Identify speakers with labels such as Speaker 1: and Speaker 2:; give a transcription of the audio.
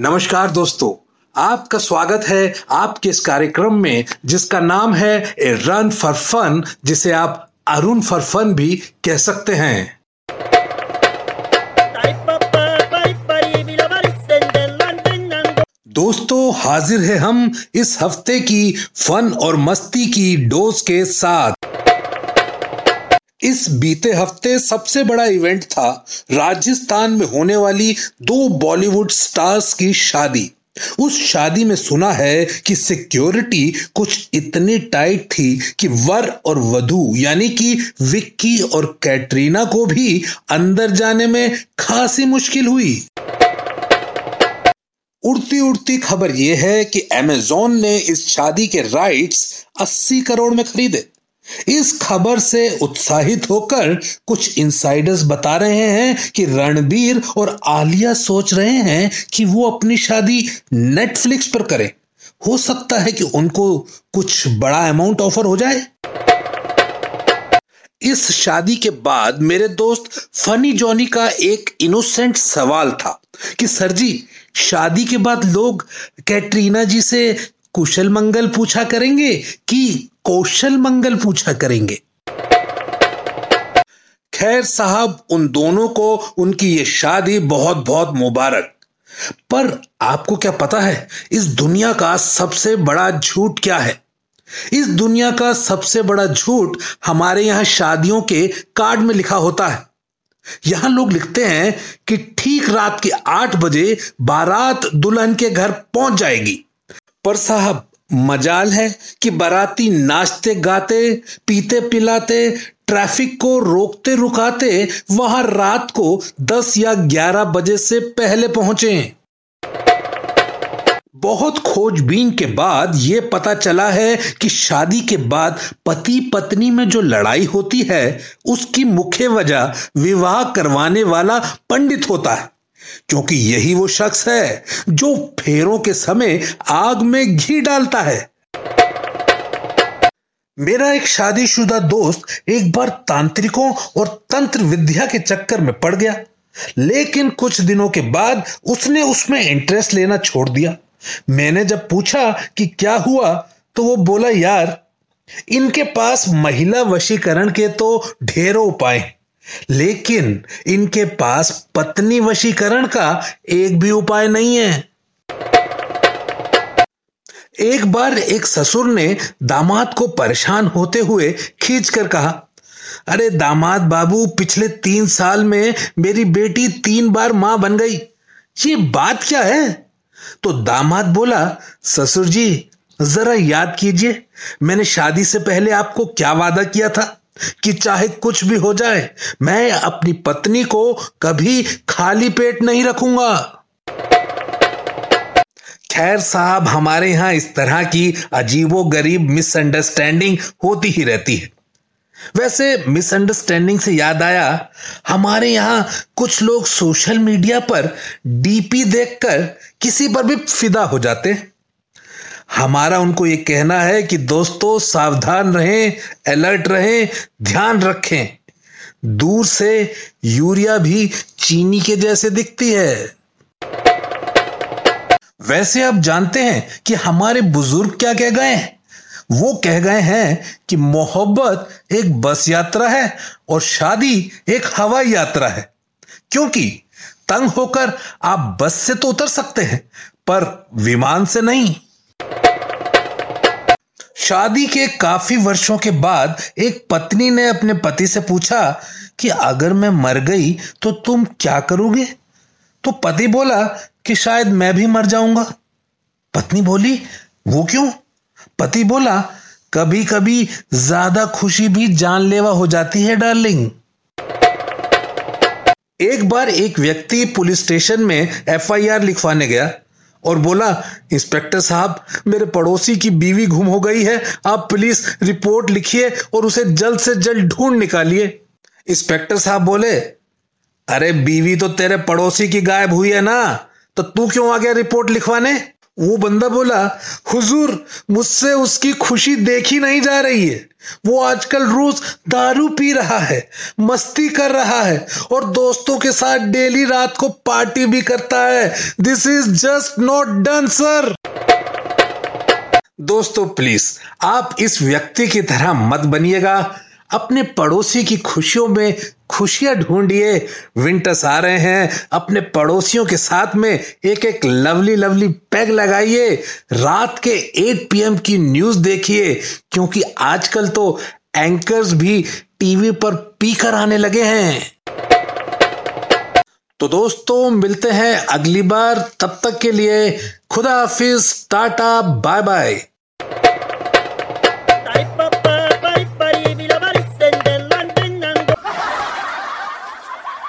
Speaker 1: नमस्कार दोस्तों, आपका स्वागत है आपके इस कार्यक्रम में, जिसका नाम है ए रन फॉर फन, जिसे आप अरुण फॉर फन भी कह सकते हैं। दोस्तों, हाजिर है हम इस हफ़्ते की फन और मस्ती की डोज के साथ। इस बीते हफ़्ते सबसे बड़ा इवेंट था राजस्थान में होने वाली दो बॉलीवुड स्टार्स की शादी। उस शादी में सुना है कि सिक्योरिटी कुछ इतनी टाइट थी कि वर और वधु, यानी कि विक्की और कैटरीना को भी अंदर जाने में खासी मुश्किल हुई। उड़ती उड़ती खबर यह है कि अमेजोन ने इस शादी के राइट्स 80 करोड़ में खरीदे। इस खबर से उत्साहित होकर कुछ इंसाइडर्स बता रहे हैं कि रणबीर और आलिया सोच रहे हैं कि वो अपनी शादी नेटफ्लिक्स पर करें। हो सकता है कि उनको कुछ बड़ा अमाउंट ऑफ़र हो जाए। इस शादी के बाद मेरे दोस्त फनी जॉनी का एक इनोसेंट सवाल था कि, सर जी, शादी के बाद लोग कैटरीना जी से कुशल मंगल पूछा करेंगे कि कौशल मंगल पूछा करेंगे? खैर साहब, उन दोनों को उनकी ये शादी बहुत बहुत मुबारक। पर आपको क्या पता है, इस दुनिया का सबसे बड़ा झूठ क्या है? इस दुनिया का सबसे बड़ा झूठ हमारे यहाँ शादियों के कार्ड में लिखा होता है। यहाँ लोग लिखते हैं कि ठीक रात के आठ बजे बारात दुल्हन के घर पहुँच जाएगी। पर साहब, मजाल है कि बाराती नाचते गाते, पीते पिलाते, ट्रैफ़िक को रोकते रुकाते वहाँ रात को 10 या 11 बजे से पहले पहुँचे। बहुत खोजबीन के बाद यह पता चला है कि शादी के बाद पति पत्नी में जो लड़ाई होती है, उसकी मुख्य वजह विवाह करवाने वाला पंडित होता है। क्योंकि यही वो शख्स है जो फेरों के समय आग में घी डालता है। मेरा एक शादीशुदा दोस्त एक बार तांत्रिकों और तंत्र विद्या के चक्कर में पड़ गया। लेकिन कुछ दिनों के बाद उसने उसमें इंटरेस्ट लेना छोड़ दिया। मैंने जब पूछा कि क्या हुआ तो वो बोला, यार, इनके पास महिला वशीकरण के तो ढेरों उपाय हैं। लेकिन इनके पास पत्नी वशीकरण का एक भी उपाय नहीं है। एक बार एक ससुर ने दामाद को परेशान होते हुए खींच कर कहा, अरे दामाद बाबू, पिछले तीन साल में मेरी बेटी तीन बार माँ बन गई। ये बात क्या है? तो दामाद बोला, ससुर जी, जरा याद कीजिए, मैंने शादी से पहले आपको क्या वादा किया था? कि चाहे कुछ भी हो जाए, मैं अपनी पत्नी को कभी खाली पेट नहीं रखूँगा। खैर साहब, हमारे यहाँ इस तरह की अजीबो गरीब मिसअंडरस्टैंडिंग होती ही रहती है। वैसे मिसअंडरस्टैंडिंग से याद आया, हमारे यहाँ कुछ लोग सोशल मीडिया पर डीपी देखकर किसी पर भी फिदा हो जाते हैं। हमारा उनको ये कहना है कि दोस्तों, सावधान रहें, अलर्ट रहें, ध्यान रखें। दूर से यूरिया भी चीनी के जैसे दिखती है। वैसे आप जानते हैं कि हमारे बुज़ुर्ग क्या कह गए हैं? वो कह गए हैं कि मोहब्बत एक बस यात्रा है और शादी एक हवाई यात्रा है। क्योंकि तंग होकर आप बस से तो उतर सकते हैं, पर विमान से नहीं। शादी के काफ़ी वर्षों के बाद एक पत्नी ने अपने पति से पूछा कि अगर मैं मर गई तो तुम क्या करोगे? तो पति बोला कि शायद मैं भी मर जाऊँगा। पत्नी बोली, वो क्यों? पति बोला कभी कभी ज़्यादा खुशी भी जानलेवा हो जाती है, डार्लिंग. एक बार एक व्यक्ति पुलिस स्टेशन में एफआईआर लिखवाने गया। और बोला, इंस्पेक्टर साहब, मेरे पड़ोसी की बीवी गुम हो गई है। आप प्लीज़ रिपोर्ट लिखिए और उसे जल्द से जल्द ढूंढ निकालिए। इंस्पेक्टर साहब बोले, अरे बीवी तो तेरे पड़ोसी की गायब हुई है ना तो तू क्यों आ गया रिपोर्ट लिखवाने? वो बंदा बोला, हुजूर, मुझसे उसकी खुशी देखी नहीं जा रही है। वो आजकल रोज दारू पी रहा है, मस्ती कर रहा है और दोस्तों के साथ डेली रात को पार्टी भी करता है। This is just not done sir दोस्तों प्लीज़ आप इस व्यक्ति की तरह मत बनिएगा। अपने पड़ोसी की खुशियों में खुशियाँ ढूंढिए। विंटर्स आ रहे हैं। अपने पड़ोसियों के साथ में एक एक लवली लवली पैग लगाइए। रात के 8 पीएम की न्यूज़ देखिए। क्योंकि आजकल तो एंकर्स भी टीवी पर पीकर आने लगे हैं। तो दोस्तों, मिलते हैं अगली बार। तब तक के लिए खुदा हाफिज, टाटा बाय बाय